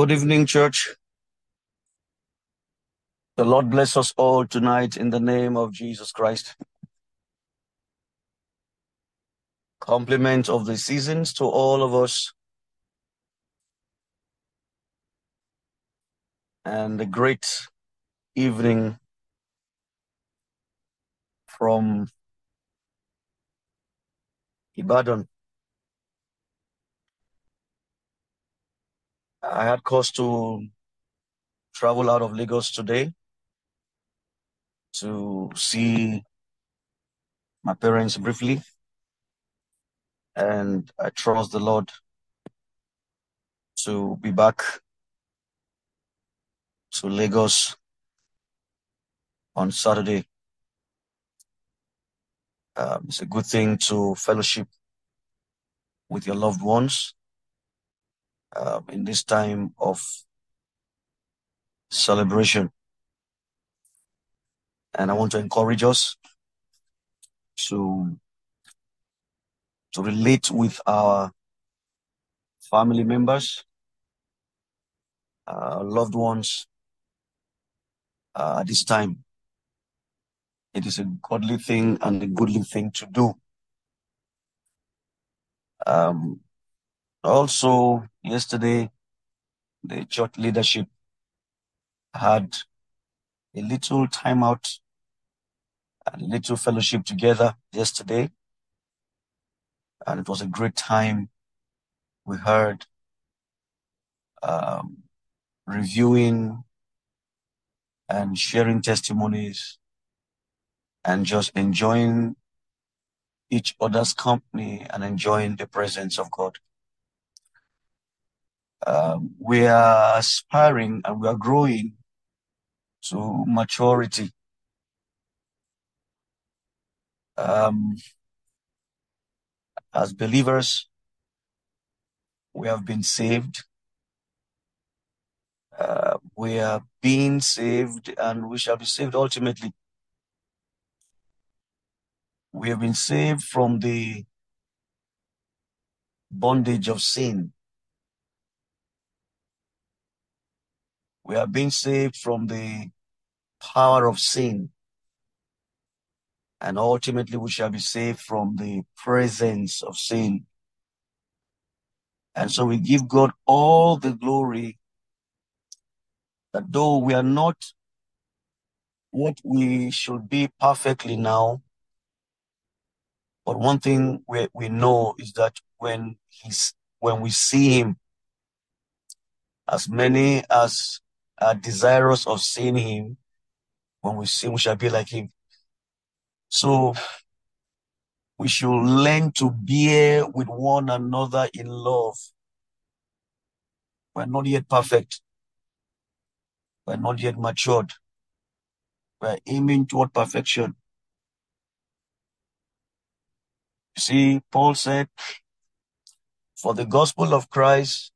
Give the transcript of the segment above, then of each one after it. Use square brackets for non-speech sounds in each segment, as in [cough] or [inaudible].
Good evening, church. The Lord bless us all tonight in the name of Jesus Christ. Compliment of the seasons to all of us and a great evening from Ibadan. I had cause to travel out of Lagos today to see my parents briefly, and I trust the Lord to be back to Lagos on Saturday. Um, it's a good thing to fellowship with your loved ones um, in this time of celebration. And I want to encourage us to to relate with our family members, loved ones uh, at this time. It is a godly thing and a goodly thing to do. Um, also, yesterday, the church leadership had a little time out a little fellowship together yesterday. And it was a great time. We heard um, reviewing and sharing testimonies and just enjoying each other's company and enjoying the presence of God. Um, we are aspiring and we are growing to maturity. Um, as believers, we have been saved. Uh, we are being saved and we shall be saved ultimately. We have been saved from the bondage of sin. We are being saved from the power of sin. And ultimately, we shall be saved from the presence of sin. And so we give God all the glory that though we are not what we should be perfectly now, but one thing we, we know is that when he's when we see him, as many as are desirous of seeing him, when we see him, we shall be like him. So we should learn to bear with one another in love. We're not yet perfect. We're not yet matured. We're aiming toward perfection. You see, Paul said, For the gospel of Christ,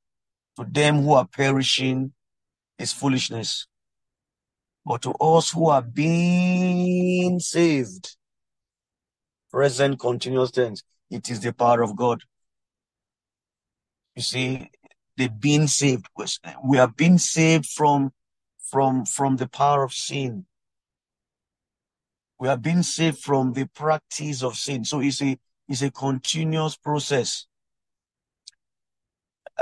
to them who are perishing, is foolishness. But to us who are being saved, present continuous tense, it is the power of God. You see, the being saved, we are being saved from, from, from the power of sin. We are being saved from the practice of sin. So it's a, it's a continuous process.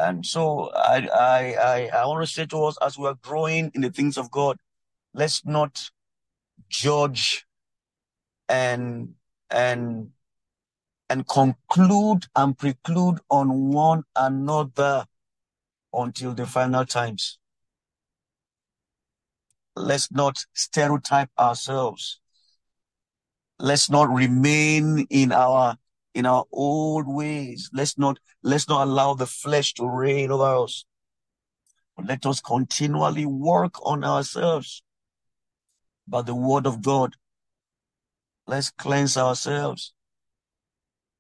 And so I, I, I, I want to say to us as we are growing in the things of God, let's not judge and and and conclude and preclude on one another until the final times. Let's not stereotype ourselves. Let's not remain in our in our old ways. Let's not let's not allow the flesh to reign over us. But let us continually work on ourselves by the word of God. Let's cleanse ourselves.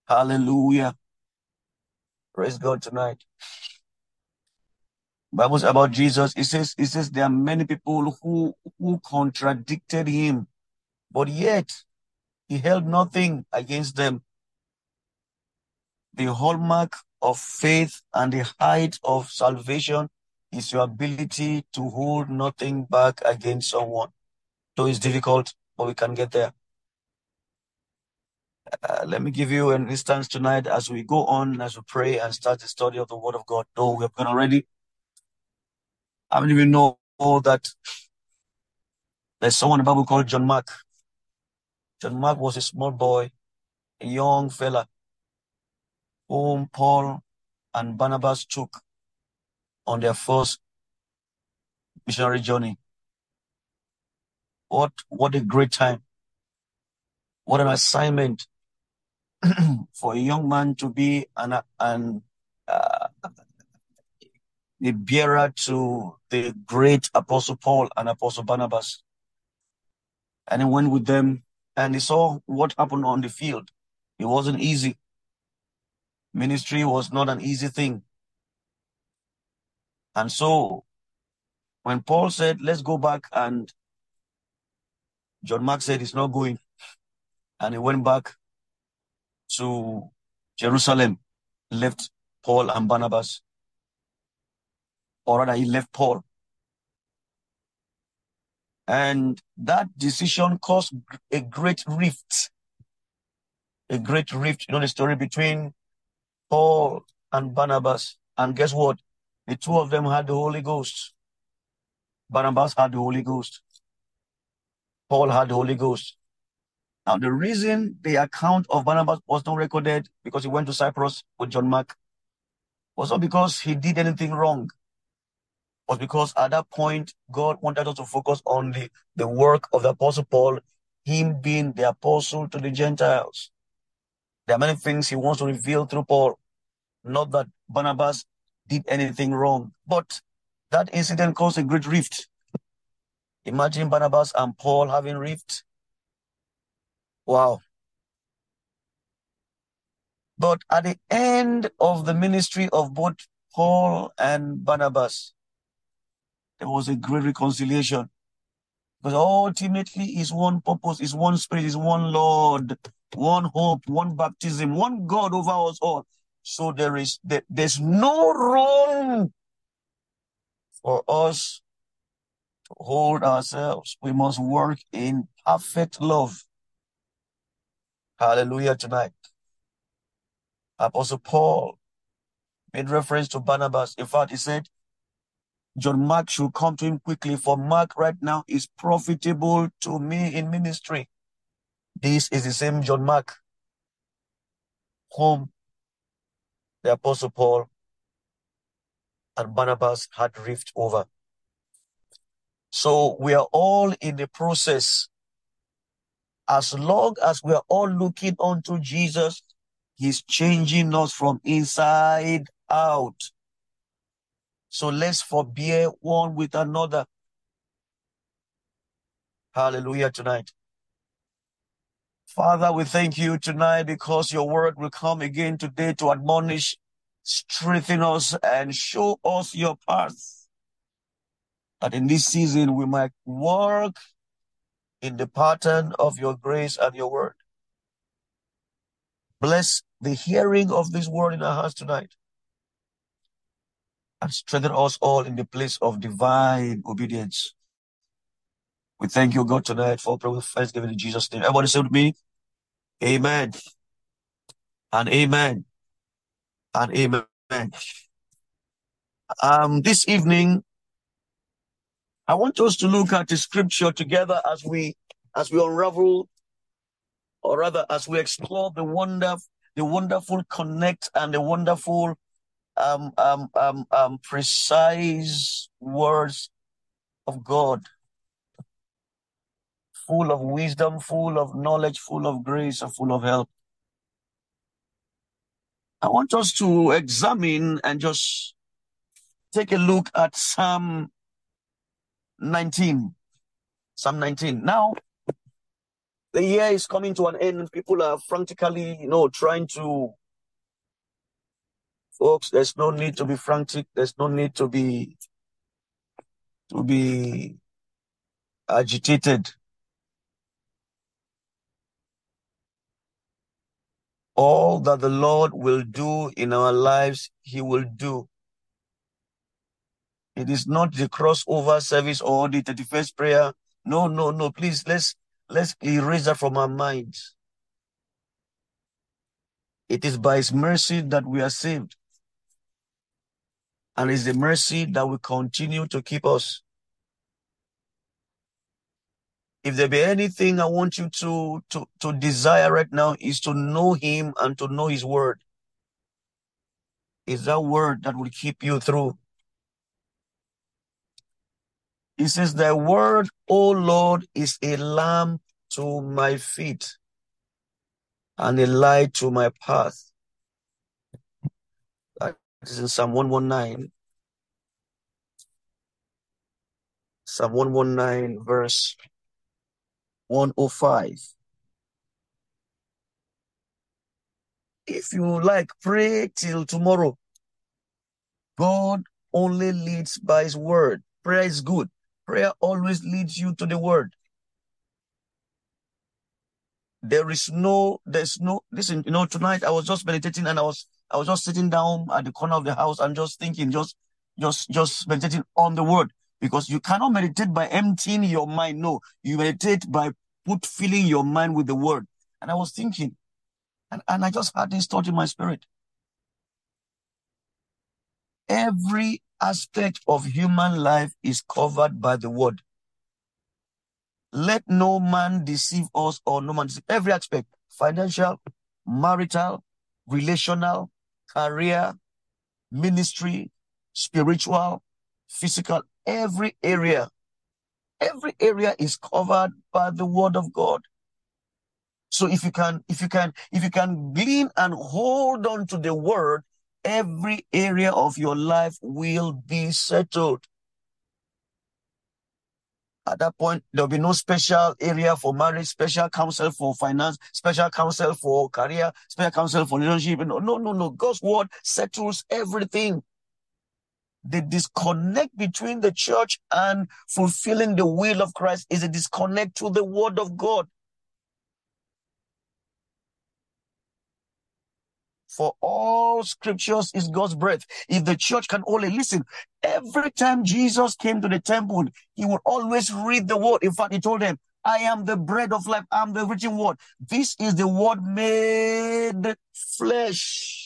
Hallelujah. Praise God tonight. Bible's about Jesus. It says, it says there are many people who, who contradicted him, but yet he held nothing against them. The hallmark of faith and the height of salvation is your ability to hold nothing back against someone. Though it's difficult, but we can get there. Uh, let me give you an instance tonight as we go on, as we pray and start the study of the Word of God. Though we have been already. I don't even know that there's someone in the Bible called John Mark. John Mark was a small boy, a young fella, whom Paul and Barnabas took on their first missionary journey. What what a great time. What an assignment [clears throat] for a young man to be an, an uh, bearer to the great Apostle Paul and Apostle Barnabas. And he went with them and he saw what happened on the field. It wasn't easy. Ministry was not an easy thing. And so when Paul said, let's go back and John Mark said he's not going. And he went back to Jerusalem, left Paul and Barnabas. Or rather, he left Paul. And that decision caused a great rift. A great rift. You know the story between Paul and Barnabas. And guess what? The two of them had the Holy Ghost. Barnabas had the Holy Ghost. Paul had the Holy Ghost. Now, the reason the account of Barnabas was not recorded because he went to Cyprus with John Mark was not because he did anything wrong. Was because at that point, God wanted us to focus on the, the work of the Apostle Paul, him being the apostle to the Gentiles. There are many things he wants to reveal through Paul. Not that Barnabas did anything wrong, but that incident caused a great rift. Imagine Barnabas and Paul having rift. Wow. But at the end of the ministry of both Paul and Barnabas, there was a great reconciliation. Because ultimately is one purpose, is one spirit, is one Lord, one hope, one baptism, one God over us all. So there is there, there's no room for us to hold ourselves. We must work in perfect love. Hallelujah tonight. Apostle Paul made reference to Barnabas. In fact, he said, John Mark should come to him quickly, for Mark right now is profitable to me in ministry. This is the same John Mark whom the Apostle Paul and Barnabas had rift over. So we are all in the process. As long as we are all looking unto Jesus, He's changing us from inside out. So let's forbear one with another. Hallelujah tonight. Father, we thank you tonight because your word will come again today to admonish, strengthen us, and show us your path. That in this season we might work in the pattern of your grace and your word. Bless the hearing of this word in our hearts tonight. And strengthen us all in the place of divine obedience. We thank you, God, tonight for prayer with thanksgiving in Jesus' name. Everybody say with me, Amen. And amen. And amen. Um, this evening, I want us to look at the scripture together as we as we unravel, or rather as we explore the wonder, the wonderful connect and the wonderful um um um um precise words of God full of wisdom, full of knowledge, full of grace, and full of help. I want us to examine and just take a look at Psalm 19. Psalm 19. Now, the year is coming to an end and people are frantically, you know, trying to folks, there's no need to be frantic, there's no need to be to be agitated. All that the Lord will do in our lives, He will do. It is not the crossover service or the 31st prayer. No, no, no. Please, let's let's erase that from our minds. It is by His mercy that we are saved. And it's the mercy that will continue to keep us. If there be anything I want you to, to, to desire right now is to know Him and to know His word. It's that word that will keep you through. He says, Thy word, O Lord, is a lamp to my feet and a light to my path. That is in Psalm 119. Psalm 119, verse 105. If you like, pray till tomorrow. God only leads by his word. Prayer is good. Prayer always leads you to the word. There is no, there's no, listen, you know, tonight I was just meditating and I was, I was just sitting down at the corner of the house and just thinking, just, just, just meditating on the word because you cannot meditate by emptying your mind. No, you meditate by put filling your mind with the word. And I was thinking, and, and I just had this thought in my spirit. Every aspect of human life is covered by the word. Let no man deceive us or no man deceive every aspect financial, marital, relational, career, ministry, spiritual, physical, every area. Every area is covered by the word of God. So if you can, if you can, if you can glean and hold on to the word, every area of your life will be settled. At that point, there'll be no special area for marriage, special counsel for finance, special counsel for career, special counsel for relationship. No, no, no, no. God's word settles everything. The disconnect between the church and fulfilling the will of Christ is a disconnect to the word of God. For all scriptures is God's breath. If the church can only listen, every time Jesus came to the temple, he would always read the word. In fact, he told them, I am the bread of life. I'm the written word. This is the word made flesh.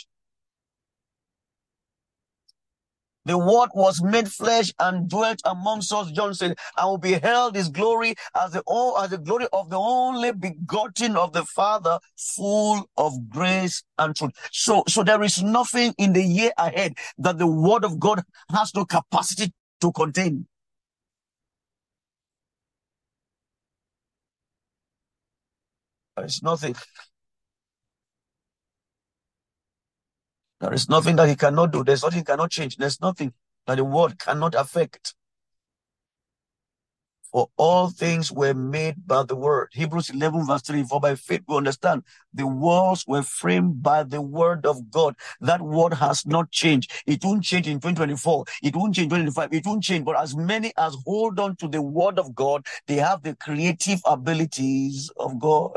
The word was made flesh and dwelt amongst us, John said, and will beheld his glory as the, as the glory of the only begotten of the Father, full of grace and truth. So, so there is nothing in the year ahead that the word of God has no capacity to contain. There is nothing. There is nothing that he cannot do. There's nothing he cannot change. There's nothing that the world cannot affect. For all things were made by the word. Hebrews 11 verse 3. For by faith we understand the worlds were framed by the word of God. That word has not changed. It won't change in 2024. It won't change in 2025. It won't change. But as many as hold on to the word of God, they have the creative abilities of God.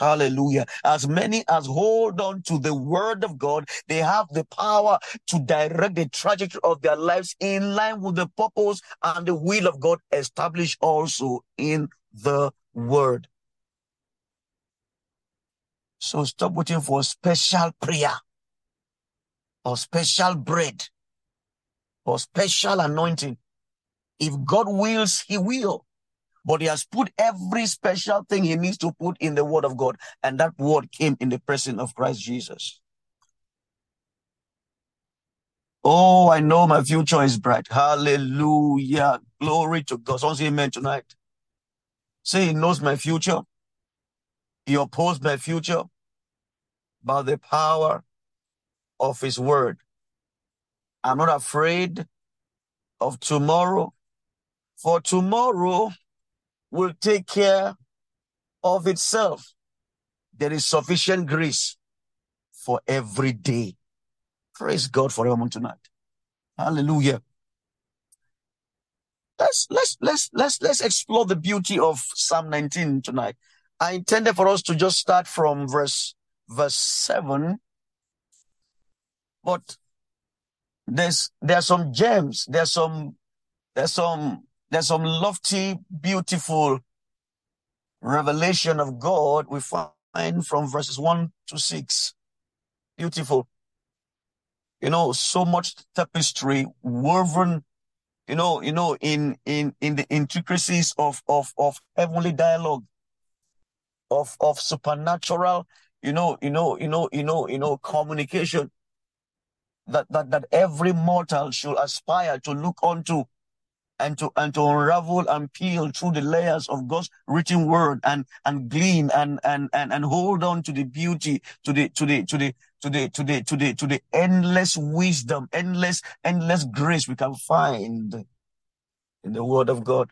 Hallelujah. As many as hold on to the word of God, they have the power to direct the trajectory of their lives in line with the purpose and the will of God established also in the word. So stop waiting for special prayer or special bread or special anointing. If God wills, he will. But he has put every special thing he needs to put in the word of God. And that word came in the person of Christ Jesus. Oh, I know my future is bright. Hallelujah. Glory to God. Someone say amen tonight. Say he knows my future. He opposed my future by the power of his word. I'm not afraid of tomorrow, for tomorrow will take care of itself. There is sufficient grace for every day. Praise God for everyone tonight. Hallelujah. Let's let's let's let's let's explore the beauty of Psalm 19 tonight. I intended for us to just start from verse verse 7. But There's there's some gems, there's some there's some there's some lofty, beautiful revelation of God we find from verses one to six. Beautiful. You know, so much tapestry woven, you know, you know, in in in the intricacies of of of heavenly dialogue, of of supernatural, you know, you know, you know, you know, you know, communication that, that, that every mortal should aspire to look onto and to and to unravel and peel through the layers of God's written word and and glean and and and, and hold on to the beauty, to the to the to the to the to the to the to the endless wisdom, endless, endless grace we can find in the word of God.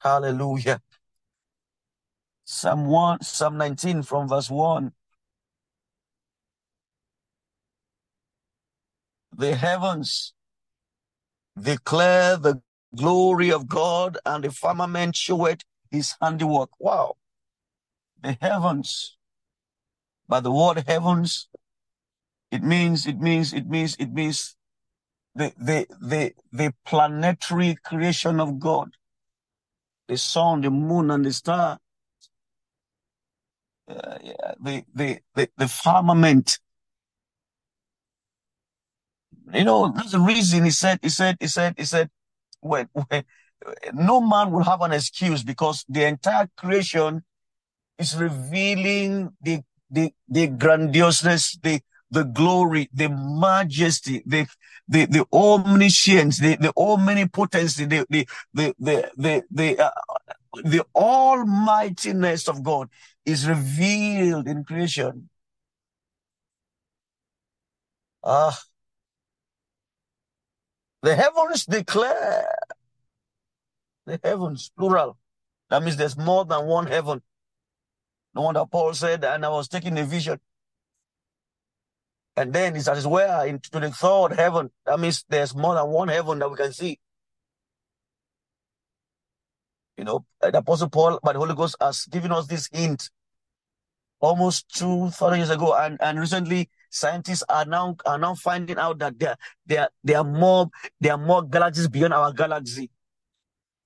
Hallelujah. Psalm 1, Psalm 19 from verse 1. The heavens declare the glory of God, and the firmament showeth his handiwork. Wow. The heavens. By the word heavens, it means, it means, it means, it means the, the, the, the planetary creation of God. The sun, the moon, and the star. Uh, yeah, the, the, the, the firmament you know, that's the reason he said, he said, he said, he said, when, [laughs] when no man will have an excuse because the entire creation is revealing the the the the the glory, the majesty, the the the omniscience, the the omnipotency, the the the the the the, uh, the almightiness of God is revealed in creation. Ah, the heavens declare. The heavens, plural. That means there's more than one heaven. No wonder Paul said, and I was taking a vision. And then he says, where? Into the third heaven. That means there's more than one heaven that we can see. You know, uh, the Apostle Paul, by the Holy Ghost, has given us this hint almost two thousand years ago. And, and recently, scientists are now are now finding out that there there there are more there are more galaxies beyond our galaxy.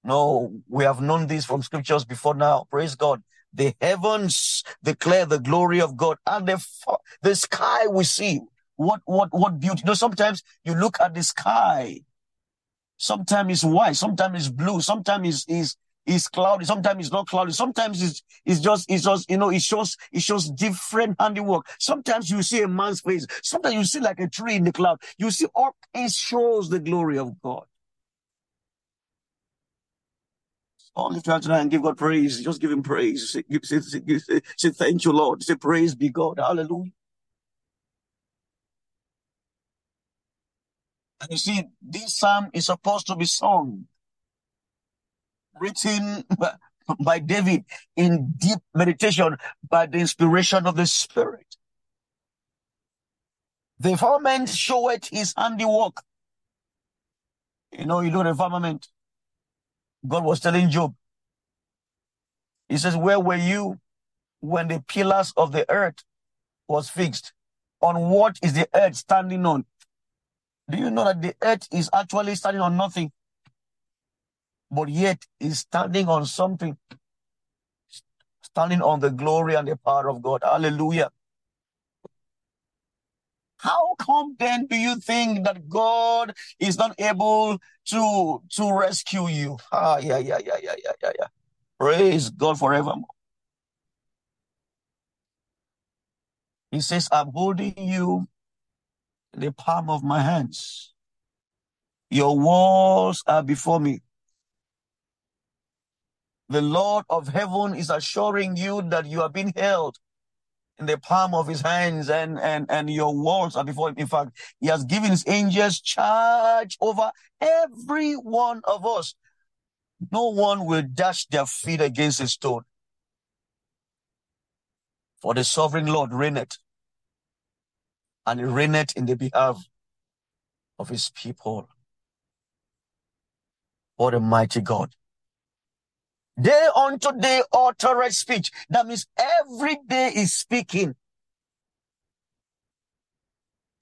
No, we have known this from scriptures before now. Praise God. The heavens declare the glory of God, and the the sky we see. What what what beauty! You know, sometimes you look at the sky. Sometimes it's white, sometimes it's blue, sometimes it's, it's it's cloudy, sometimes it's not cloudy, sometimes it's it's just it's just you know it shows it shows different handiwork. Sometimes you see a man's face, sometimes you see like a tree in the cloud. You see all it shows the glory of God. All lift your tonight and give God praise. Just give him praise. Say, say, say, say, thank you, Lord. Say praise be God. Hallelujah. And you see, this psalm is supposed to be sung written by David in deep meditation by the inspiration of the Spirit. The firmament showeth his handiwork. You know, you know the firmament. God was telling Job, He says, Where were you when the pillars of the earth was fixed? On what is the earth standing on? Do you know that the earth is actually standing on nothing? But yet is standing on something, standing on the glory and the power of God. Hallelujah. How come then do you think that God is not able to to rescue you? Ah, yeah, yeah, yeah, yeah, yeah, yeah, yeah. Praise God forevermore. He says, I'm holding you in the palm of my hands. Your walls are before me. The Lord of heaven is assuring you that you are being held in the palm of his hands and, and, and your walls are before him. In fact, he has given his angels charge over every one of us. No one will dash their feet against a stone. For the sovereign Lord reigneth, and reigneth in the behalf of his people. What a mighty God. Day unto day uttereth speech. That means every day is speaking.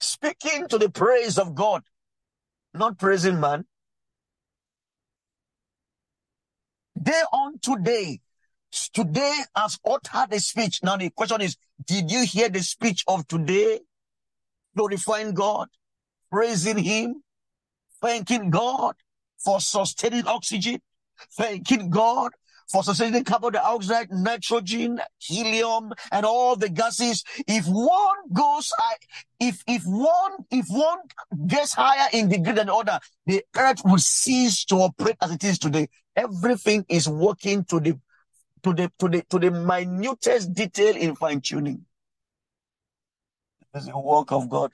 speaking to the praise of God, not praising man. Day on today, today has uttered a speech. Now the question is, did you hear the speech of today? Glorifying God, praising Him, thanking God for sustaining oxygen, thanking God for sustaining carbon dioxide, nitrogen, helium, and all the gases. If one goes if if one if one gets higher in degree than the other, the earth will cease to operate as it is today. Everything is working to the to the to the to the minutest detail in fine tuning. It's the work of God.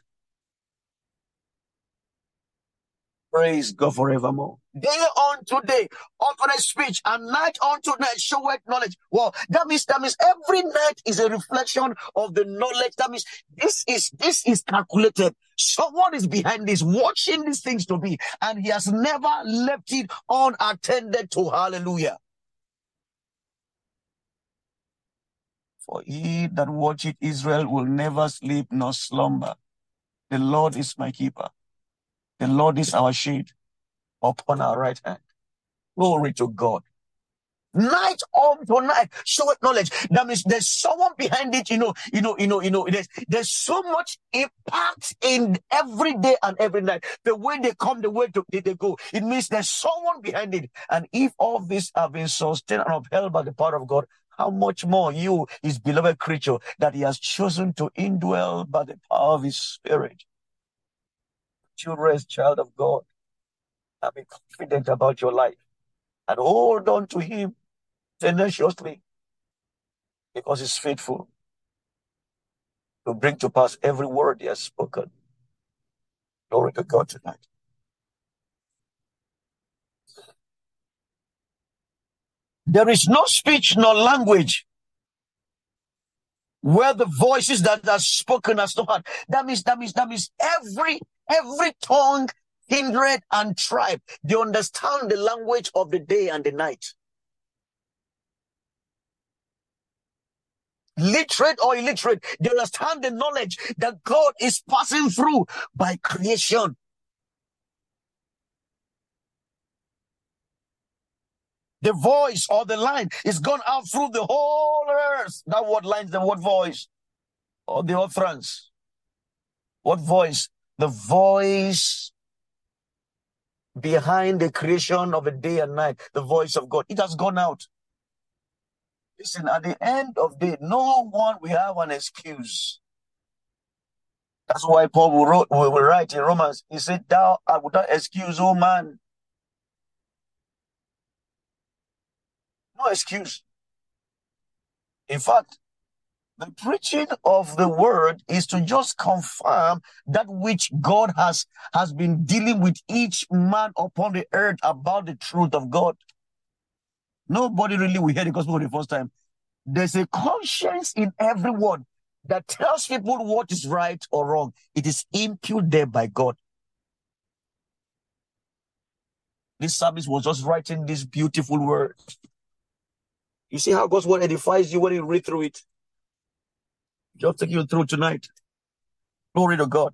Praise God forevermore. Day on unto day, alternate speech, and night unto night showeth knowledge. Well, that means that means every night is a reflection of the knowledge. That means this is this is calculated. Someone is behind this, watching these things to be, and he has never left it unattended to. Hallelujah. For he that watcheth Israel will never sleep nor slumber. The Lord is my keeper. The Lord is our shade upon our right hand. Glory to God. Night to night, show knowledge. That means there's someone behind it, you know, you know, you know, you know, there's, there's so much impact in every day and every night. The way they come, the way to, they, go. It means there's someone behind it. And if all this have been sustained and upheld by the power of God, how much more you, his beloved creature, that he has chosen to indwell by the power of his spirit children, child of God, and be confident about your life and hold on to Him tenaciously because He's faithful to bring to pass every word He has spoken. Glory to God tonight. There is no speech nor language where the voices that are spoken as heart. That means, that means, that means every Every tongue, kindred, and tribe, they understand the language of the day and the night. Literate or illiterate, they understand the knowledge that God is passing through by creation. The voice or the line is gone out through the whole earth. That word lines the word voice or the utterance. What voice? the voice behind the creation of a day and night, the voice of God. It has gone out. Listen, at the end of the day, no one will have an excuse. That's why Paul wrote, we will write in Romans, he said, Thou art without excuse, oh man. No excuse. In fact, the preaching of the word is to just confirm that which God has, has been dealing with each man upon the earth about the truth of God. Nobody really will hear the gospel for the first time. There's a conscience in everyone that tells people what is right or wrong. It is imputed there by God. This service was just writing this beautiful word. You see how God's word edifies you when you read through it. Just take you through tonight. Glory to God.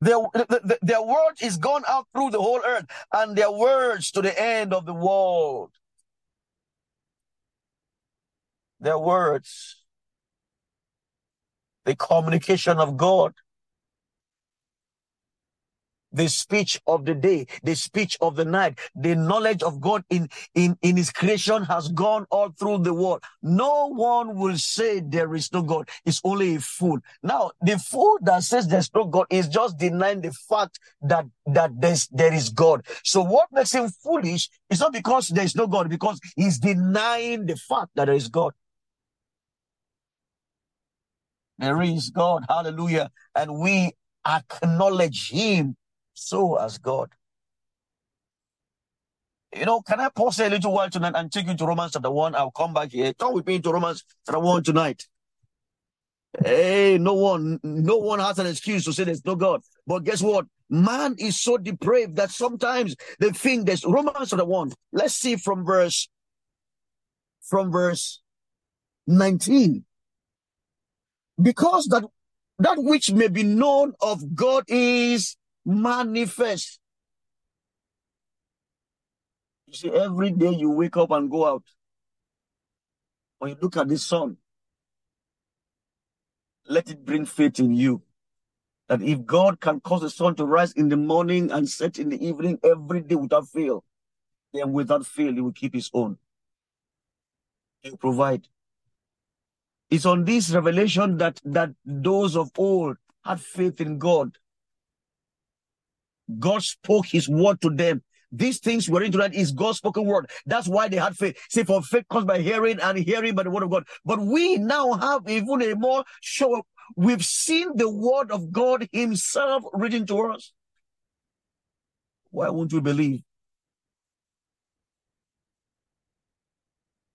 Their, their, their word is gone out through the whole earth, and their words to the end of the world. Their words, the communication of God the speech of the day, the speech of the night, the knowledge of God in, in, in his creation has gone all through the world. No one will say there is no God. It's only a fool. Now, the fool that says there's no God is just denying the fact that, that there's, there is God. So what makes him foolish is not because there is no God, because he's denying the fact that there is God. There is God. Hallelujah. And we acknowledge him so as God. You know, can I pause a little while tonight and take you to Romans chapter 1? I'll come back here. Come with me to Romans chapter 1 tonight. Hey, no one, no one has an excuse to say there's no God. But guess what? Man is so depraved that sometimes they think there's Romans chapter 1. Let's see from verse, from verse 19. Because that that which may be known of God is manifest. You see, every day you wake up and go out, when you look at the sun, let it bring faith in you. That if God can cause the sun to rise in the morning and set in the evening every day without fail, then without fail, he will keep his own. He will provide. It's on this revelation that, that those of old had faith in God. God spoke his word to them. These things we're into that is God's spoken word. That's why they had faith. See, for faith comes by hearing and hearing by the word of God. But we now have even a more show. We've seen the word of God himself written to us. Why won't we believe?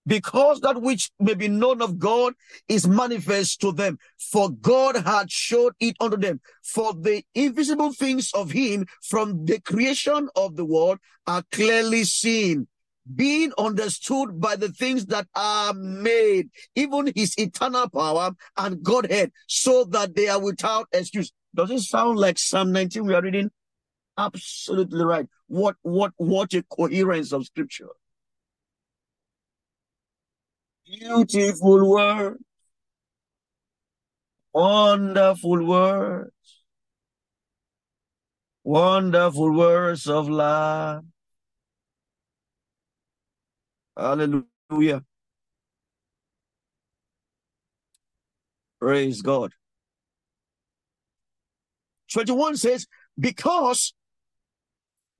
Because that which may be known of God is manifest to them. For God had showed it unto them. For the invisible things of him from the creation of the world are clearly seen, being understood by the things that are made, even his eternal power and Godhead, so that they are without excuse. Does it sound like Psalm 19 we are reading? Absolutely right. What what what a coherence of scripture. Beautiful words. Wonderful words. Wonderful words of love. Hallelujah. Praise God. 21 says, because,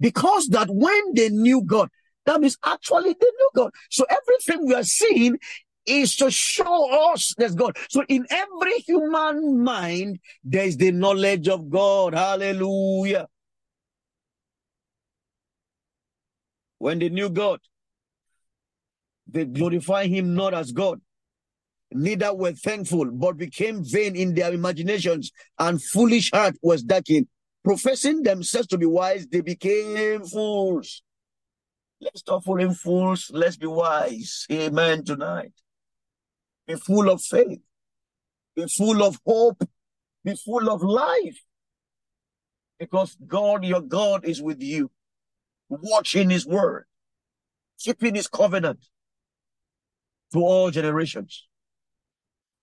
because that when they knew God, means actually they knew God. So everything we are seeing is to show us there's God. So in every human mind, there is the knowledge of God. Hallelujah. When they knew God, they glorify him not as God, neither were thankful, but became vain in their imaginations, and foolish heart was darkened. Professing themselves to be wise, they became fools. Let's stop fooling fools. Let's be wise. Amen tonight. Be full of faith. Be full of hope. Be full of life. Because God, your God, is with you, watching his word, keeping his covenant to all generations.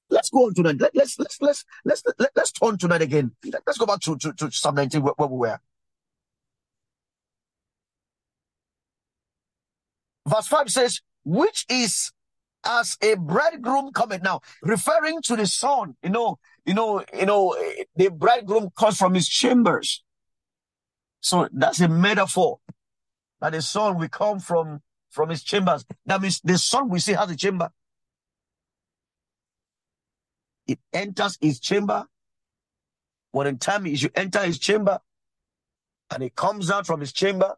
Let's go on tonight. Let, let's let's let's let's let, let's turn tonight again. Let's go back to to, to Psalm 19 where, where we were. Verse 5 says, which is as a bridegroom coming now, referring to the sun, you know, you know, you know, the bridegroom comes from his chambers. So that's a metaphor that the sun will come from from his chambers. That means the sun we see has a chamber. It enters his chamber. When in time is you enter his chamber, and it comes out from his chamber.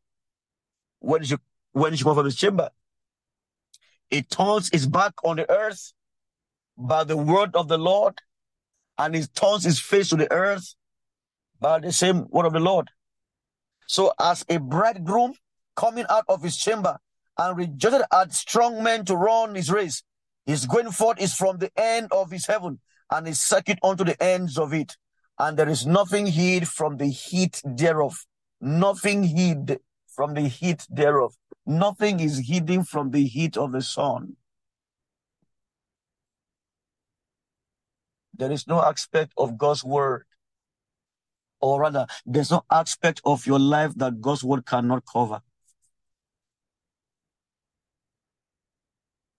When you when you come from his chamber, it turns its back on the earth by the word of the Lord, and it turns its face to the earth by the same word of the Lord. So, as a bridegroom coming out of his chamber and rejected at strong men to run his race, his going forth is from the end of his heaven, and his circuit unto the ends of it. And there is nothing hid from the heat thereof. Nothing hid from the heat thereof. Nothing is hidden from the heat of the sun. There is no aspect of God's word, or rather, there's no aspect of your life that God's word cannot cover.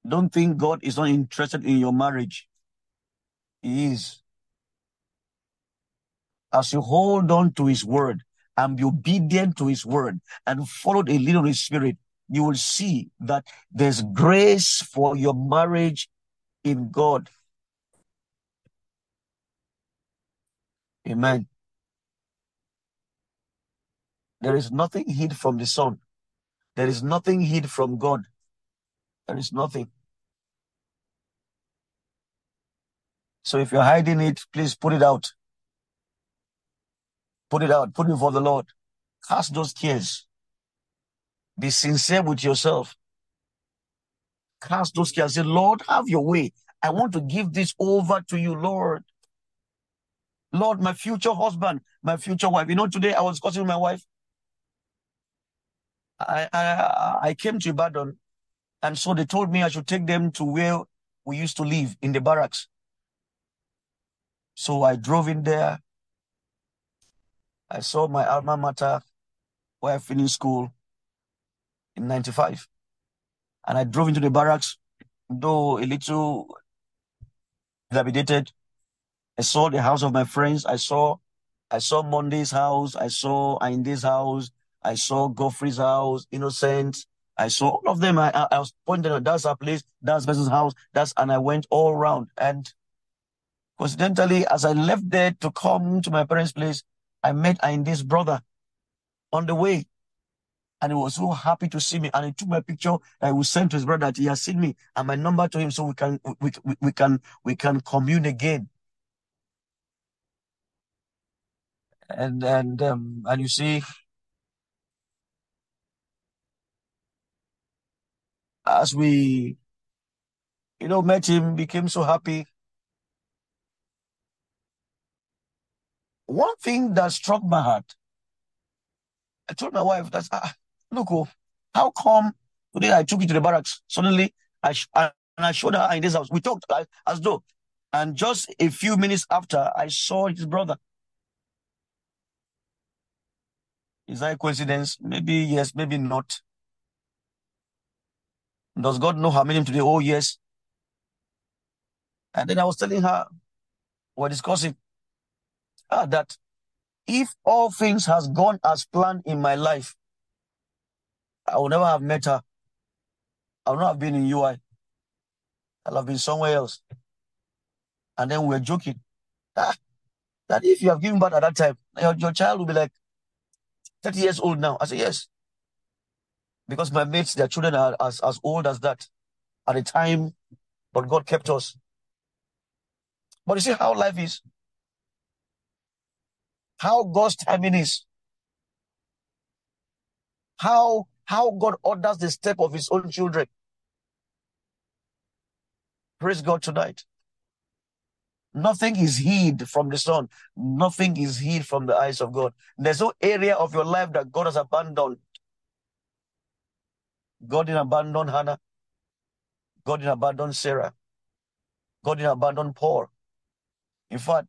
Don't think God is not interested in your marriage. He is. As you hold on to his word and be obedient to his word and follow the leading of his spirit, you will see that there's grace for your marriage in God. Amen. There is nothing hid from the Son. There is nothing hid from God. There is nothing. So if you're hiding it, please put it out. Put it out. Put it before the Lord. Cast those cares. Be sincere with yourself. Cast those cares. Say, Lord, have your way. I want to give this over to you, Lord. Lord, my future husband, my future wife. You know, today I was discussing with my wife. I, I I came to Ibadan, and so they told me I should take them to where we used to live in the barracks. So I drove in there. I saw my alma mater where I finished school in 95. And I drove into the barracks, though a little dilapidated. I saw the house of my friends. I saw I saw Monday's house. I saw Indy's house. I saw Godfrey's house, Innocent. I saw all of them. I, I, I was pointing out that's our place, that's person's house, that's and I went all around. And coincidentally, as I left there to come to my parents' place, I met Indy's brother on the way. And he was so happy to see me. And he took my picture I will send to his brother that he has seen me and my number to him so we can we, we, we can we can commune again. And and um and you see as we you know met him, became so happy. One thing that struck my heart, I told my wife that ah, look, oh, how come today I took you to the barracks? Suddenly I, sh- and I showed her in this house. We talked as, as though, and just a few minutes after, I saw his brother. Is that a coincidence? Maybe yes, maybe not. Does God know how many today? Oh, yes. And then I was telling her, we're discussing ah, that if all things has gone as planned in my life, I would never have met her. I would not have been in UI. I'll have been somewhere else. And then we we're joking. Ah, that if you have given birth at that time, your, your child will be like 30 years old now. I said, yes. Because my mates, their children are as, as old as that at the time, but God kept us. But you see how life is? How God's timing is. How how God orders the step of his own children. Praise God tonight. Nothing is hid from the sun. Nothing is hid from the eyes of God. There's no area of your life that God has abandoned. God didn't abandon Hannah. God didn't abandon Sarah. God didn't abandon Paul. In fact,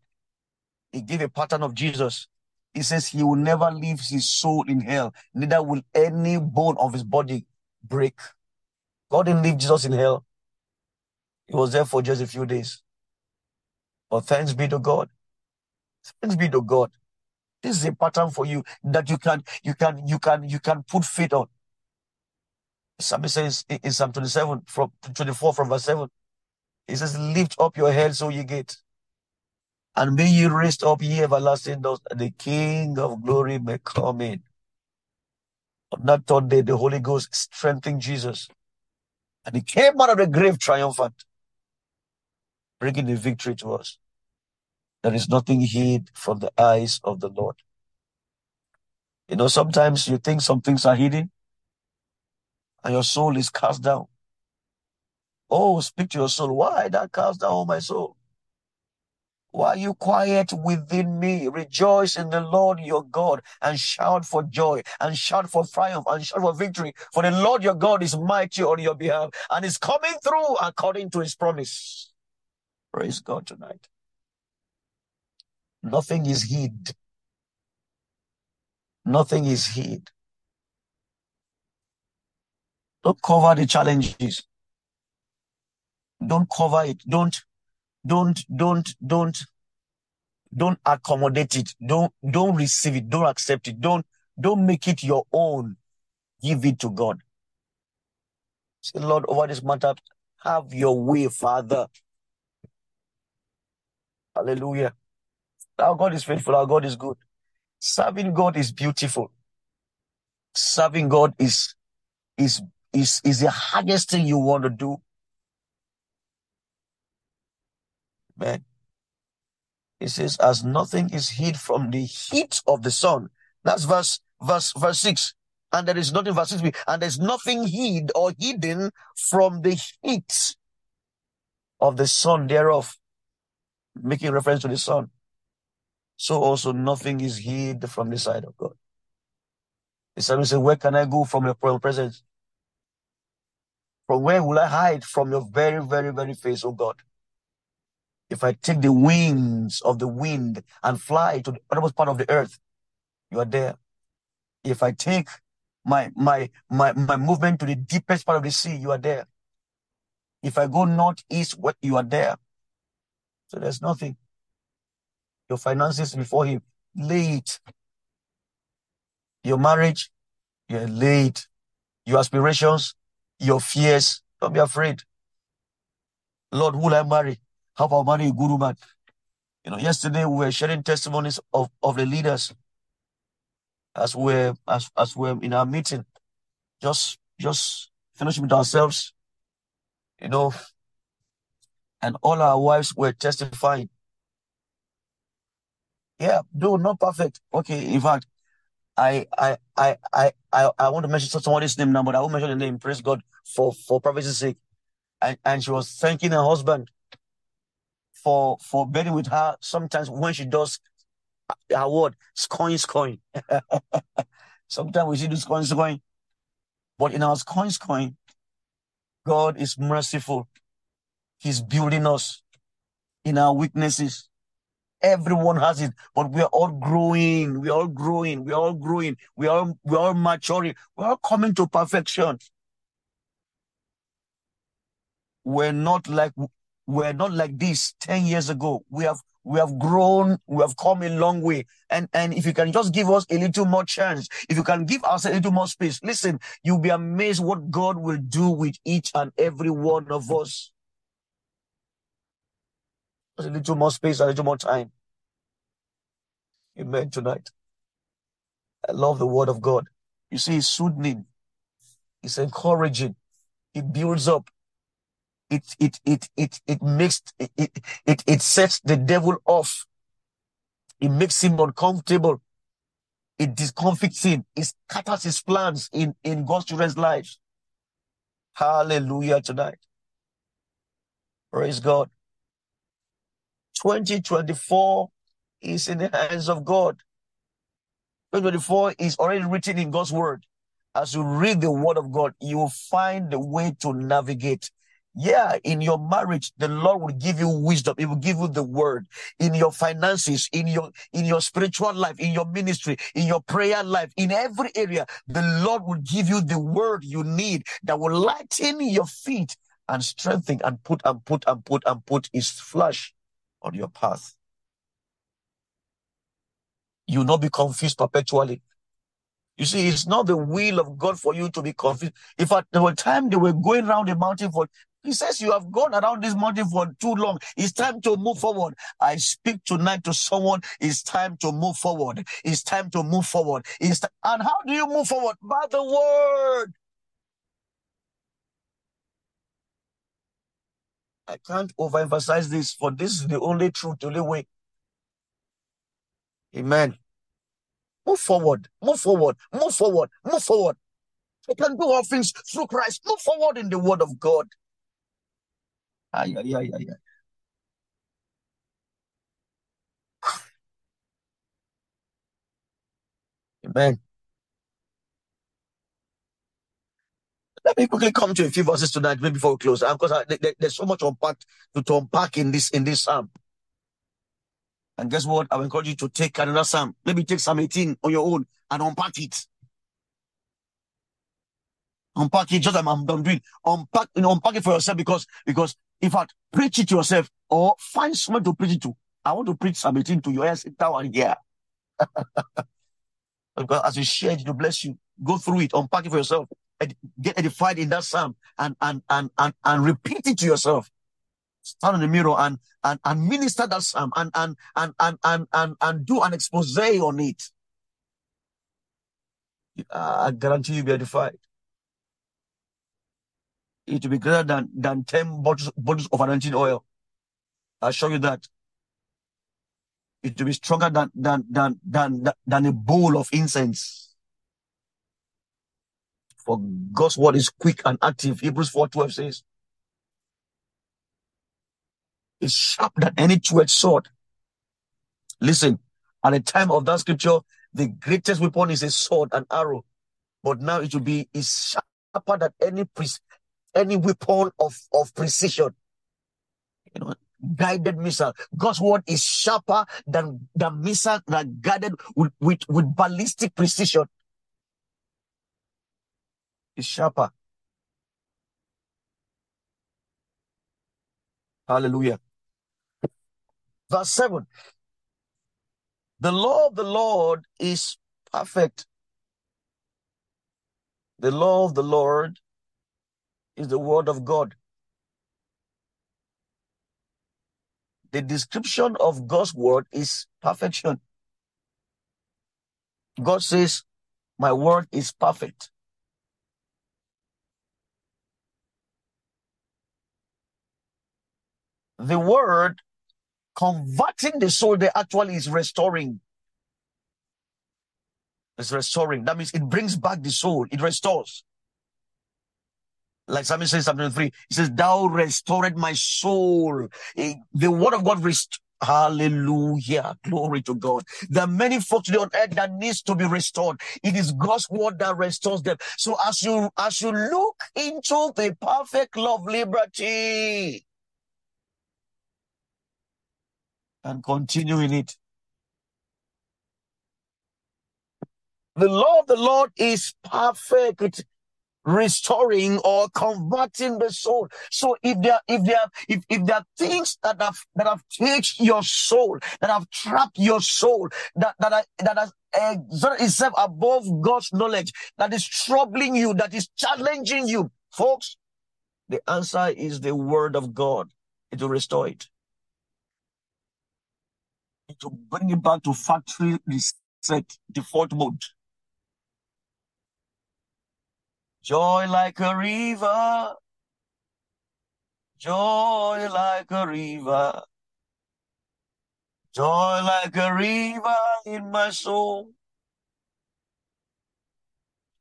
he gave a pattern of Jesus. He says he will never leave his soul in hell, neither will any bone of his body break. God didn't leave Jesus in hell. He was there for just a few days. But thanks be to God. Thanks be to God. This is a pattern for you that you can you can you can you can put faith on. Somebody says in Psalm 27 from 24 from verse 7. He says, Lift up your head so you get. And may ye raise up ye everlasting doors, and the King of glory may come in. On that third day, the Holy Ghost strengthened Jesus. And he came out of the grave triumphant, bringing the victory to us. There is nothing hid from the eyes of the Lord. You know, sometimes you think some things are hidden, and your soul is cast down. Oh, speak to your soul. Why that cast down, my soul? Why are you quiet within me? Rejoice in the Lord your God and shout for joy and shout for triumph and shout for victory. For the Lord your God is mighty on your behalf and is coming through according to his promise. Praise God tonight. Nothing is hid. Nothing is hid. Don't cover the challenges. Don't cover it. Don't don't don't don't don't accommodate it. Don't don't receive it. Don't accept it. Don't don't make it your own. Give it to god. Say lord over this matter have your way father. Hallelujah. Our god is faithful. Our god is good. Serving god is beautiful. Serving god is is is is the hardest thing you want to do man it says, as nothing is hid from the heat of the sun. That's verse, verse, verse six. And there is nothing, verse six, and there's nothing hid or hidden from the heat of the sun thereof. Making reference to the sun. so also nothing is hid from the sight of God. The psalmist said, Where can I go from your presence? From where will I hide from your very, very, very face, oh God? If I take the wings of the wind and fly to the uttermost part of the earth, you are there. If I take my my my my movement to the deepest part of the sea, you are there. If I go northeast, what you are there. So there's nothing. Your finances before him, it. Your marriage, you're late. Your aspirations, your fears, don't be afraid. Lord, who will I marry? About marry a guru man? You know, yesterday we were sharing testimonies of, of the leaders as we're as as we're in our meeting. Just just finish with ourselves, you know, and all our wives were testifying. Yeah, though not perfect. Okay, in fact, I I I I I, I want to mention somebody's name now, but I won't mention the name. Praise God for for privacy's sake. And and she was thanking her husband for for being with her sometimes when she does her word scoring scoring. [laughs] sometimes we see this scoring scoring. But in our scoring scoring, God is merciful. He's building us in our weaknesses. Everyone has it, but we are all growing. We are all growing. We are all growing. We are we are maturing. We are coming to perfection. We're not like we're not like this 10 years ago. We have we have grown, we have come a long way. And and if you can just give us a little more chance, if you can give us a little more space, listen, you'll be amazed what God will do with each and every one of us. Just a little more space, a little more time. Amen. Tonight. I love the word of God. You see, it's soothing, it's encouraging, it builds up, it it it it it makes it it it sets the devil off. It makes him uncomfortable. It discomfits him. It scatters his plans in in God's children's lives. Hallelujah tonight. Praise God. 2024 is in the hands of God. 2024 is already written in God's word. As you read the word of God, you will find the way to navigate. Yeah, in your marriage, the Lord will give you wisdom. He will give you the word in your finances, in your in your spiritual life, in your ministry, in your prayer life, in every area. The Lord will give you the word you need that will lighten your feet and strengthen and put and put and put and put his flesh on your path. You will not be confused perpetually. You see, it's not the will of God for you to be confused. If at the time they were going around the mountain for he says you have gone around this mountain for too long. It's time to move forward. I speak tonight to someone. It's time to move forward. It's time to move forward. It's t- and how do you move forward? By the word. I can't overemphasize this, for this is the only truth, the only way. Amen. Move forward, move forward, move forward, move forward. I can do all things through Christ. Move forward in the word of God. Ay, ay, ay, ay, ay. Amen. Let me quickly come to a few verses tonight, maybe before we close, uh, because I, uh, there, there's so much unpack to, to unpack in this in this psalm. And guess what? I will encourage you to take another psalm. Maybe take Psalm 18 on your own and unpack it. Unpack it just like I'm, I'm doing. Unpack, you know, unpack it for yourself because because in fact, preach it to yourself or find someone to preach it to. I want to preach something to your ears, sit down and hear. because as you share it, to bless you. Go through it, unpack it for yourself, and get edified in that psalm and and and and, and repeat it to yourself. Stand in the mirror and and, and minister that psalm and and and and and and, and do an expose on it. I guarantee you'll be edified. It will be greater than, than 10 bottles, bottles of anointing oil. I'll show you that. It will be stronger than, than, than, than, than a bowl of incense. For God's word is quick and active. Hebrews 4.12 says, it's sharp than any two-edged sword. Listen, At the time of that scripture, the greatest weapon is a sword, an arrow. But now it will be is sharper than any pre- any weapon of, of precision. You know, guided missile. God's word is sharper than the missile that guided with, with, with ballistic precision. It's sharper. Hallelujah. Verse 7. The law of the Lord is perfect. The law of the Lord is the word of God. The description of God's word is perfection. God says, My word is perfect. The word converting the soul there actually is restoring. It's restoring. That means it brings back the soul, it restores. Like Psalm says, Psalm 23, he says, Thou restored my soul. Eh, the word of God rest. Hallelujah. Glory to God. There are many folks on earth that needs to be restored. It is God's word that restores them. So as you as you look into the perfect love liberty and continue in it. The law of the Lord is perfect restoring or converting the soul. So if there, if there, if, if there are things that have, that have taken your soul, that have trapped your soul, that, that are, that has exerted itself above God's knowledge, that is troubling you, that is challenging you, folks, the answer is the word of God. It will restore it. Will bring it back to factory reset, default mode. Joy like a river, joy like a river, joy like a river in my soul.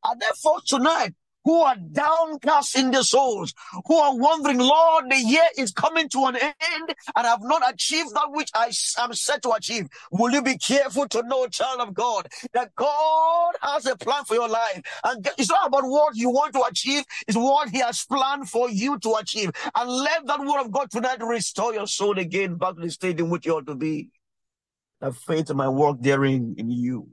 And therefore tonight, who are downcast in their souls, who are wondering, Lord, the year is coming to an end and I have not achieved that which I am set to achieve. Will you be careful to know, child of God, that God has a plan for your life? And it's not about what you want to achieve, it's what He has planned for you to achieve. And let that word of God tonight restore your soul again back to the state in which you ought to be. That faith in my work therein in you.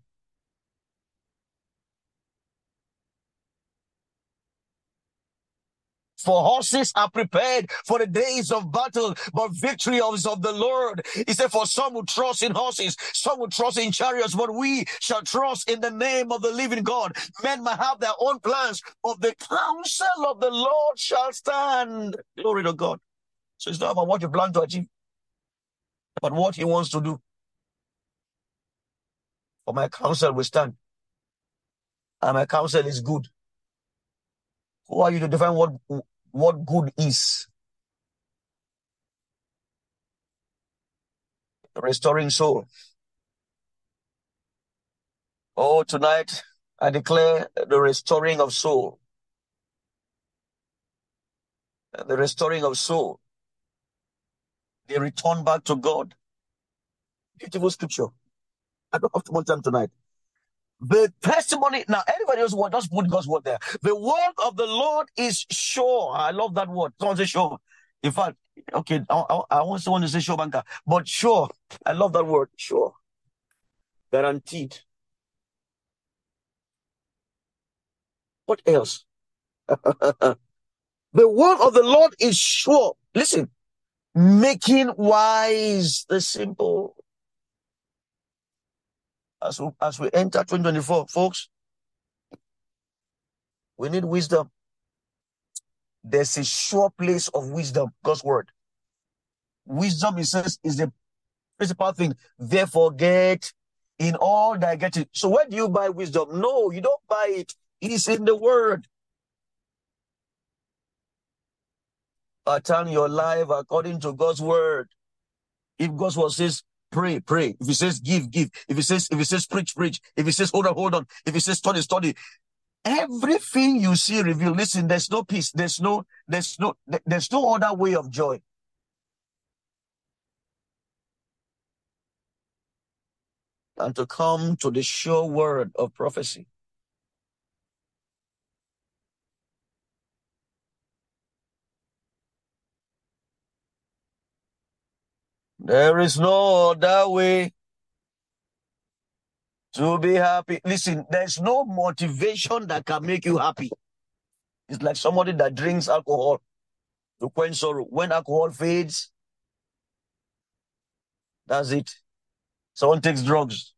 For horses are prepared for the days of battle, but victory is of the Lord. He said, For some will trust in horses, some will trust in chariots, but we shall trust in the name of the living God. Men might have their own plans, but the counsel of the Lord shall stand. Glory to God. So it's not about what you plan to achieve, but what He wants to do. For my counsel will stand, and my counsel is good. Who are you to define what what good is? Restoring soul. Oh, tonight I declare the restoring of soul. The restoring of soul. They return back to God. Beautiful scripture. I don't have too much time tonight. The testimony, now anybody else want, just put God's word there. The word of the Lord is sure. I love that word. Someone say sure. In fact, okay, I, I, I want someone to say sure banker, but sure. I love that word, sure. Guaranteed. What else? [laughs] the word of the Lord is sure. Listen, making wise the simple as we, as we enter 2024, folks, we need wisdom. There's a sure place of wisdom, God's word. Wisdom, he says, is the principal thing. Therefore, get in all that get it. So where do you buy wisdom? No, you don't buy it. It is in the word. Pattern your life according to God's word. If God's word says, pray, pray. If he says give, give. If he says, if he says preach, preach. If he says hold on, hold on. If he says study, study. Everything you see revealed. Listen, there's no peace. There's no, there's no, there's no other way of joy. and to come to the sure word of prophecy. There is no other way to be happy. Listen, there's no motivation that can make you happy. It's like somebody that drinks alcohol to quench sorrow. When alcohol fades, that's it. Someone takes drugs.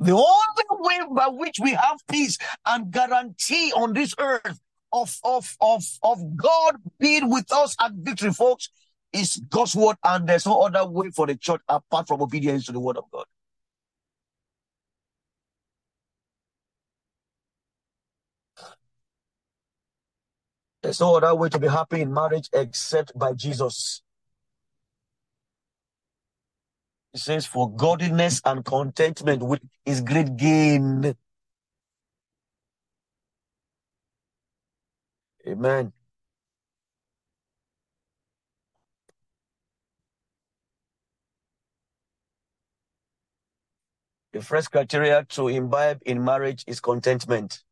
The only way by which we have peace and guarantee on this earth of, of, of, of God being with us at victory, folks, is God's word, and there's no other way for the church apart from obedience to the word of God. There's no other way to be happy in marriage except by Jesus. It says, For godliness and contentment with is great gain. Amen. The first criteria to imbibe in marriage is contentment.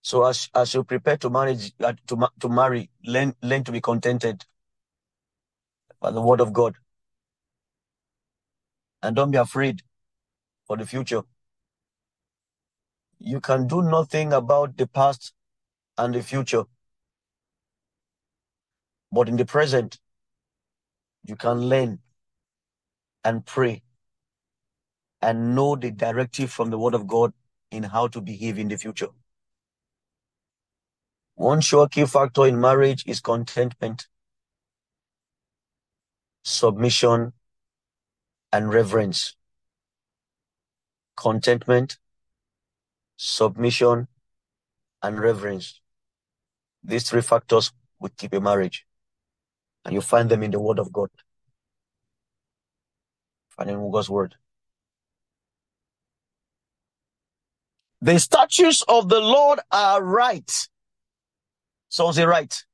So as as you prepare to marriage uh, to to marry, learn learn to be contented by the word of God, and don't be afraid for the future. You can do nothing about the past and the future, but in the present, you can learn and pray and know the directive from the word of God in how to behave in the future. One sure key factor in marriage is contentment, submission, and reverence. Contentment, submission, and reverence. These three factors will keep a marriage. And you find them in the Word of God. Find in God's Word. The statutes of the Lord are right. Someone say right.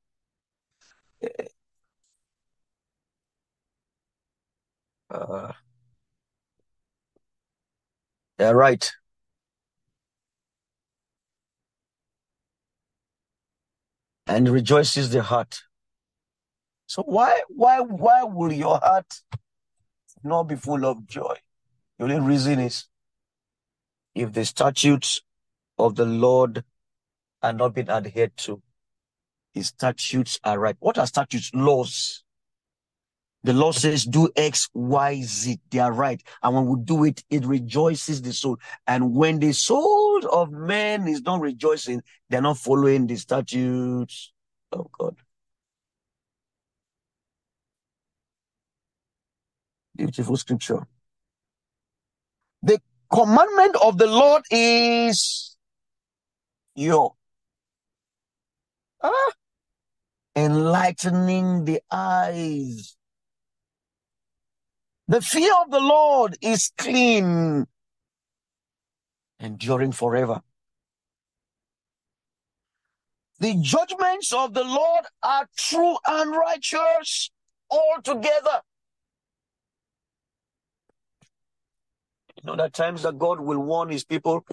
Uh, yeah, right. And rejoices the heart. So why, why, why will your heart not be full of joy? The only reason is if the statutes of the Lord are not being adhered to, his statutes are right. What are statutes? Laws. The law says do X, Y, Z. They are right. And when we do it, it rejoices the soul. And when the soul of man is not rejoicing, they're not following the statutes of God. Beautiful scripture. The commandment of the Lord is your ah, enlightening the eyes. The fear of the Lord is clean, enduring forever. The judgments of the Lord are true and righteous altogether. Know, that times that God will warn his people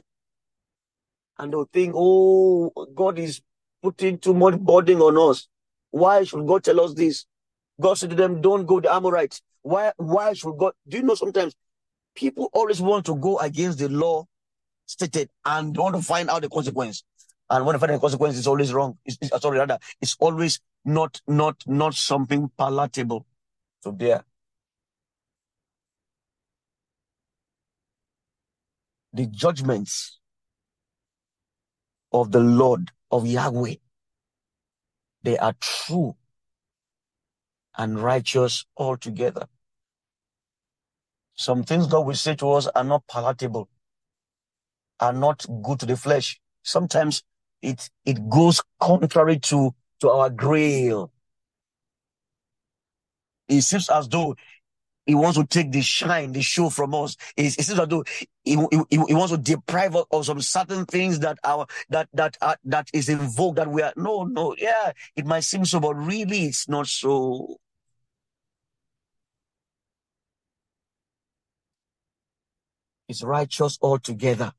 and they'll think, oh, God is putting too much burden on us. Why should God tell us this? God said to them, don't go the Amorites. Why, why should God? Do you know sometimes people always want to go against the law stated and want to find out the consequence. And when they find the consequence, it's always wrong. It's, it's sorry, rather, it's always not, not, not something palatable to bear. The judgments of the Lord of Yahweh, they are true and righteous altogether. Some things God will say to us are not palatable, are not good to the flesh. Sometimes it it goes contrary to to our grail. It seems as though he wants to take the shine, the show from us. It, it seems he, he, he wants to deprive us of some certain things that our that that uh, that is in vogue. That we are no no yeah. It might seem so, but really it's not so. is righteous altogether.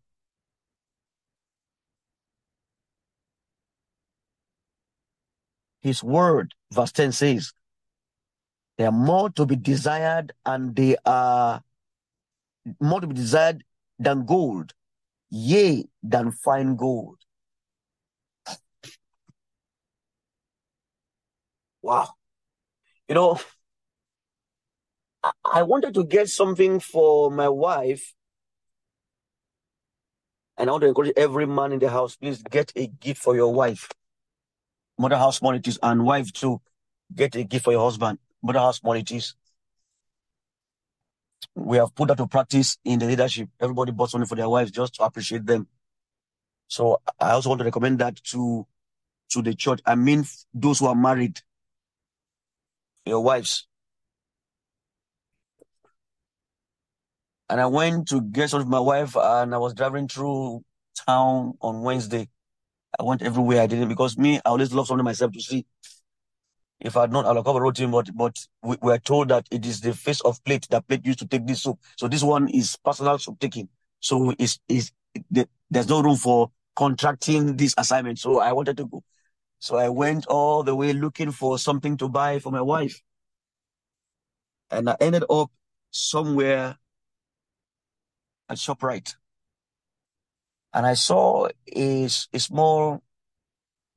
His word, verse 10 says, they are more to be desired and they are more to be desired than gold, yea, than fine gold. Wow. You know, I wanted to get something for my wife. And I want to encourage every man in the house, please get a gift for your wife. Mother house monitors and wife too. Get a gift for your husband. Mother house monitors. We have put that to practice in the leadership. Everybody bought something for their wives just to appreciate them. So I also want to recommend that to to the church. I mean those who are married, your wives. And I went to get some with my wife and I was driving through town on Wednesday. I went everywhere I didn't because me, I always love something myself to see. If I had not, have wrote him, but but we were told that it is the face of plate that plate used to take this soup. So this one is personal soup taking. So there's no room for contracting this assignment. So I wanted to go. So I went all the way looking for something to buy for my wife. And I ended up somewhere at ShopRite. And I saw a, a small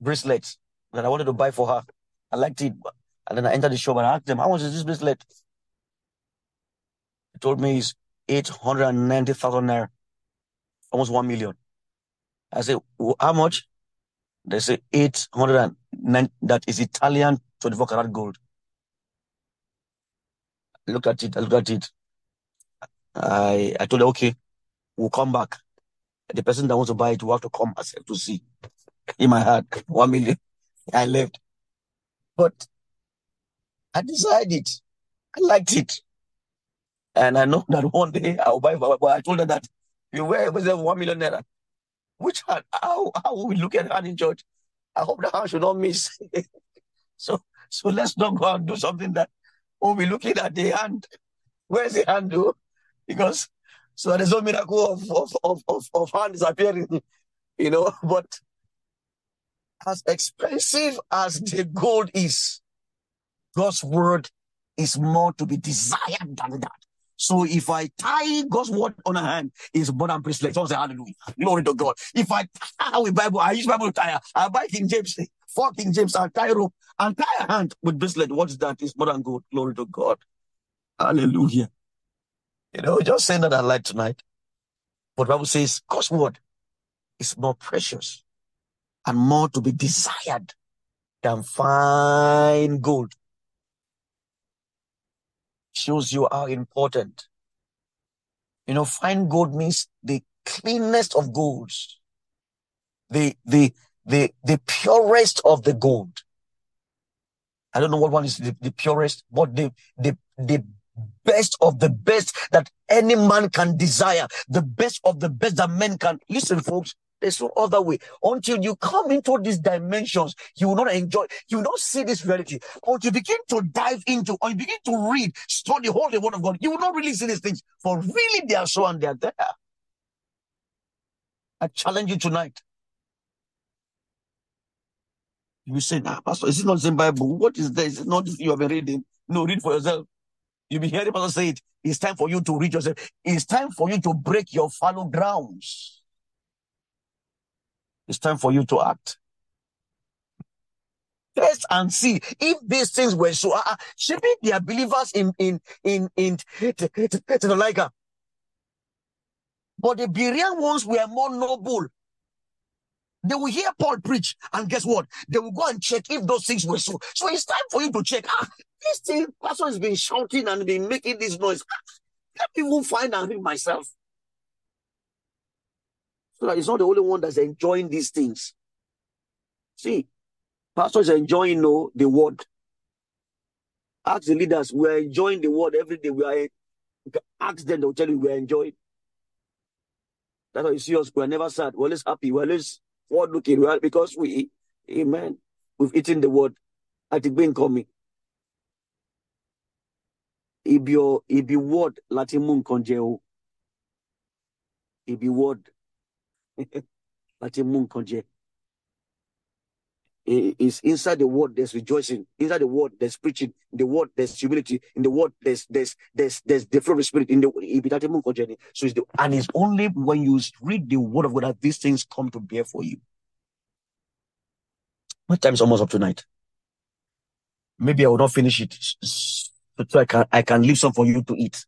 bracelet that I wanted to buy for her. I liked it. And then I entered the shop and I asked them, how much is this bracelet? They told me it's 890,000 naira, almost 1 million. I said, how much? They say 809, that is Italian 24 karat gold. I looked at it, I looked at it. I, I told her, okay, we'll come back. The person that wants to buy it will have to come herself to see. In my heart, [laughs] one million. I left. But I decided. I liked it. And I know [laughs] that one day I'll buy but I told her that you wear one million naira. Which hand, how, how will we look at hand in church? I hope the hand should not miss. [laughs] so so let's not go and do something that we'll be looking at the hand. Where's the hand do? Because so there's no miracle of of, of, of, of hand disappearing, [laughs] you know, but as expensive as the gold is, God's word is more to be desired than that. So if I tie God's word on a hand, it's more than bracelet. Someone say hallelujah. Glory to God. If I tie with Bible, I use Bible tie. I buy King James, for King James, I tie rope and tie a hand with bracelet. What's that? It's more than gold. Glory to God. Hallelujah. You know, just saying that I like tonight. But Bible says God's word is more precious and more to be desired than fine gold. Shows you how important. You know, fine gold means the cleanest of golds, the the the the purest of the gold. I don't know what one is the, the purest, but the the the best of the best that any man can desire, the best of the best that men can. Listen, folks, there's no other way. Until you come into these dimensions, you will not enjoy, you will not see this reality. Until you begin to dive into, or you begin to read, study, hold the word of God, you will not really see these things. For really, they are so and they are there. I challenge you tonight. You say, nah, Pastor, is it not the Bible? What is this? Is it not you have been reading? No, read for yourself. You'll be hearing Pastor say it. It's time for you to read yourself. It's time for you to break your fallow grounds. It's time for you to act. Test and see if these things were so. Uh, uh shaping their believers in in in in Thessalonica. But the Berean ones were more noble. They will hear Paul preach, and guess what? They will go and check if those things were so. So it's time for you to check. Ah, this thing, person has been shouting and been making this noise. Let me even find and myself. So that it's not the only one that's enjoying these things. See, pastors are enjoying no, the word. Ask the leaders, we're enjoying the word every day. We are ask them, they'll tell you we're enjoying. That's why you see us, we're never sad, we're always happy, we're always forward looking, well, because we, amen, we've eaten the word at the being coming. Ibi, ibi word láti mú nǹkan It be word. Like a moon is inside the word there's rejoicing. Inside the word there's preaching. In the word there's humility. In the word there's there's there's there's the fruit of spirit in the so it's the and it's only when you read the word of god that these things come to bear for you. My time's almost up tonight maybe i will not finish it so i can i can leave some for you to eat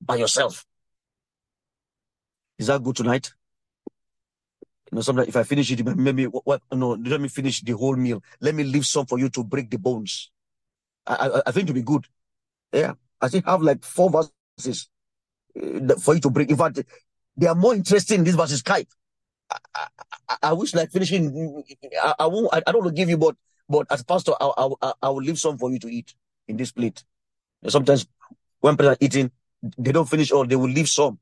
by yourself. Is that good tonight you know, sometimes if I finish it, [laughs] maybe what, what no, let me finish the whole meal. Let me leave some for you to break the bones. I, I, I think to be good. Yeah, I think have like four verses uh, for you to break. In fact, they are more interesting in these verses. Kai, I, I, I wish like finishing. I, I won't. I, I don't want to give you, but but as pastor, I, I, I will leave some for you to eat in this plate. Sometimes when people are eating, they don't finish all. They will leave some.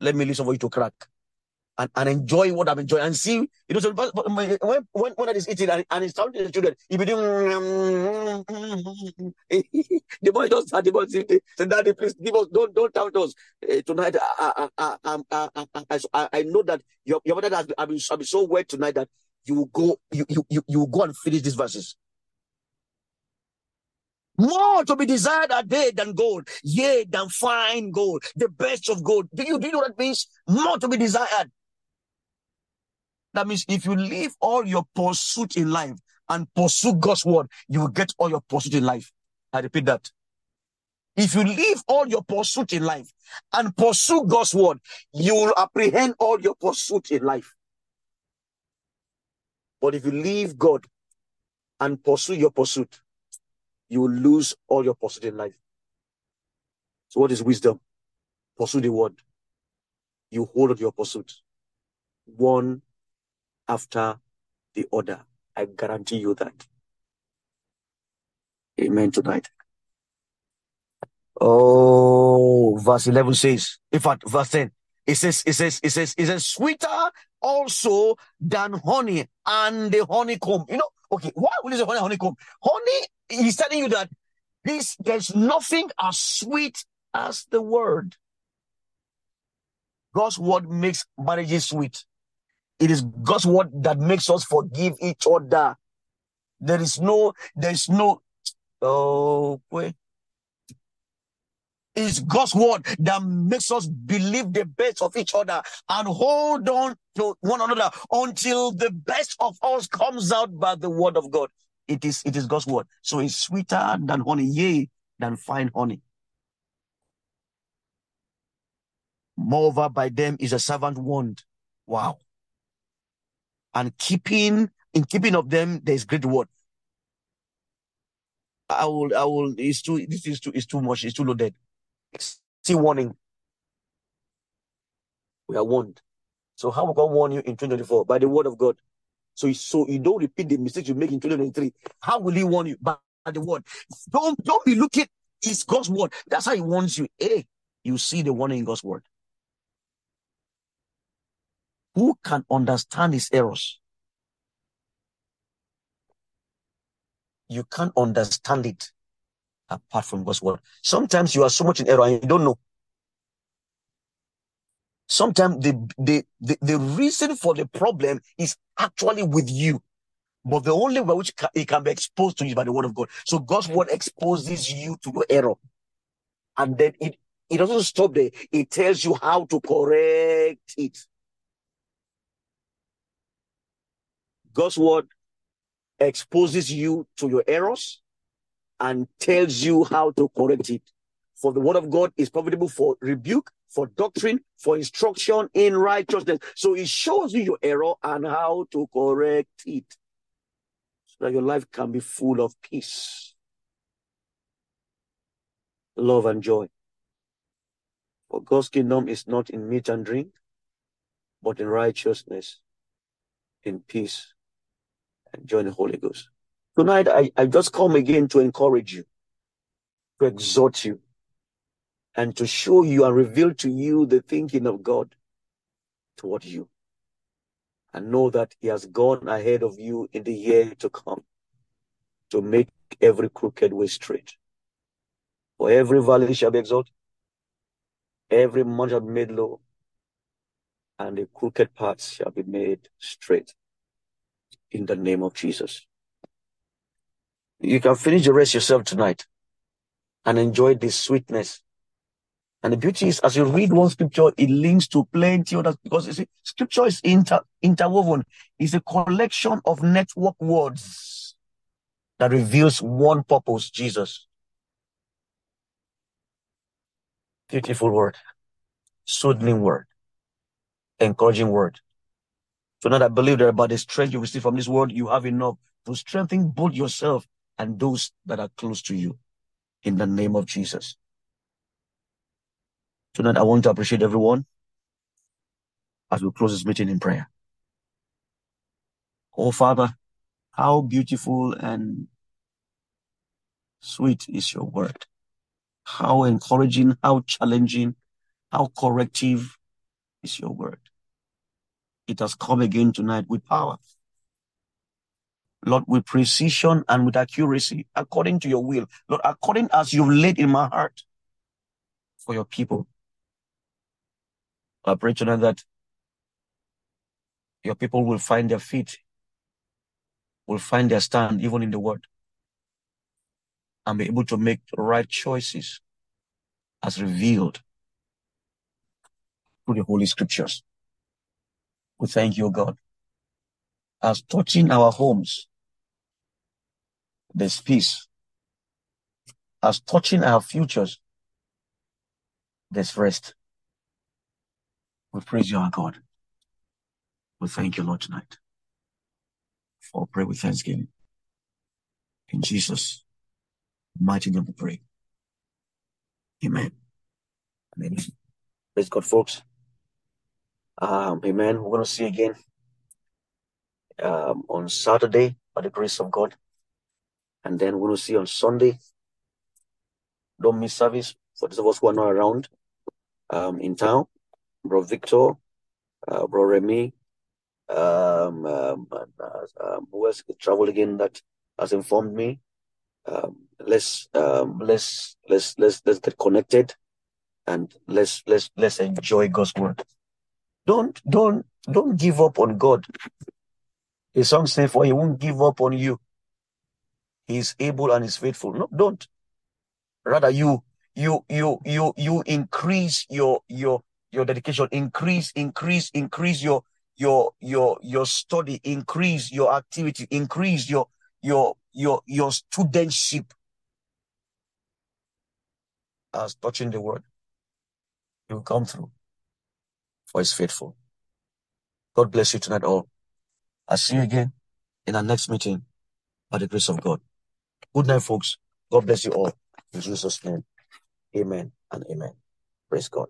Let me leave some for you to crack and, and enjoy what I'm enjoying and see, you know, so when, when, when I is eating and, and it's talking to the children, he be doing, [laughs] the boy just start, the boy say, daddy, please give us, don't, don't count us. Uh, tonight, I, I, I, I, I, I, know that your, your mother has been, I've been, I've been so wet tonight that you will go, you, you, you, you will go and finish these verses. More to be desired are they than gold, yea, than fine gold, the best of gold. Do you, do you know what that means? More to be desired. That means if you leave all your pursuit in life and pursue God's word, you will get all your pursuit in life. I repeat that. If you leave all your pursuit in life and pursue God's word, you will apprehend all your pursuit in life. But if you leave God and pursue your pursuit, you will lose all your pursuit in life. So, what is wisdom? Pursue the word. You hold on to your pursuit. One after the other. I guarantee you that. Amen tonight. Oh, verse 11 says, in fact, verse 10, it says, it says, it says, it says, sweeter also than honey and the honeycomb. You know, okay, why will you say honey, honeycomb? Honey, he's telling you that this, there's nothing as sweet as the word. God's word makes marriages sweet. It is God's word that makes us forgive each other. There is no, there is no, oh, wait. It's God's word that makes us believe the best of each other and hold on to one another until the best of us comes out by the word of God. It is, it is God's word. So it's sweeter than honey, yea, than fine honey. Moreover, by them is a servant warned. Wow and keeping in keeping of them there is great reward. I will I will it's too this is too it's too much, it's too loaded. Still warning. We are warned. So how will God warn you in 2024? By the word of God. So, so you don't repeat the mistakes you make in 2023. How will he warn you? By the word. Don't don't be looking, it's God's word. That's how he warns you. Hey, you see the warning in God's word. Who can understand his errors? You can't understand it apart from God's word. Sometimes you are so much in error and you don't know. Sometimes the, the, the, the reason for the problem is actually with you. But the only way which it can be exposed to you by the word of God. So God's word exposes you to your error. And then it, it doesn't stop there. It tells you how to correct it. God's word exposes you to your errors and tells you how to correct it. For the word of God is profitable for rebuke, for doctrine, for instruction in righteousness. So it shows you your error and how to correct it. So that your life can be full of peace, love, and joy. For God's kingdom is not in meat and drink, but in righteousness, in peace, join the Holy Ghost. Tonight, I, I just come again to encourage you, to exhort you, and to show you and reveal to you the thinking of God toward you. And know that He has gone ahead of you in the year to come to make every crooked way straight. For every valley shall be exalted, every mountain shall be made low, and the crooked paths shall be made straight in the name of Jesus. You can finish the rest yourself tonight and enjoy this sweetness. And the beauty is, as you read one scripture, it links to plenty others because you see, scripture is inter interwoven. It's a collection of network words that reveals one purpose, Jesus. Beautiful word, soothing word, encouraging word. So now I believe that by the strength you receive from this word, you have enough to strengthen both yourself and those that are close to you in the name of Jesus. Tonight, I want to appreciate everyone as we close this meeting in prayer. Oh, Father, how beautiful and sweet is your word. How encouraging, how challenging, how corrective is your word. It has come again tonight with power. Lord, with precision and with accuracy, according to your will. Lord, according as you've laid in my heart for your people. I pray tonight that your people will find their feet, will find their stand even in the word, and be able to make right choices as revealed through the Holy Scriptures. We thank you, God, as touching our homes, there's peace. As touching our futures, there's rest. We praise you, our God. We thank you, Lord, tonight. For pray with thanksgiving. In Jesus' mighty name we pray. Amen. Amen. Praise God, folks. Um, amen. We're going to see again um, on Saturday by the grace of God. And then we're going to see on Sunday. Don't miss service for those of us who are not around um, in town. Bro Victor, uh, Bro Remy, um, um, uh, um, who else traveled again that has informed me. Um, let's um, let's let's let's let's get connected and let's let's let's enjoy God's word. Don't don't don't give up on God. The song says, "For He won't give up on you. He is able and is faithful." No, don't. Rather, you you you you you increase your your your dedication, increase increase increase your your your your study, increase your activity, increase your your your your studentship as touching the word. you come through for his faithful. God bless you tonight all. I'll see you again in our next meeting by the grace of God. Good night, folks. God bless you all. In Jesus' name. Amen and amen. Praise God.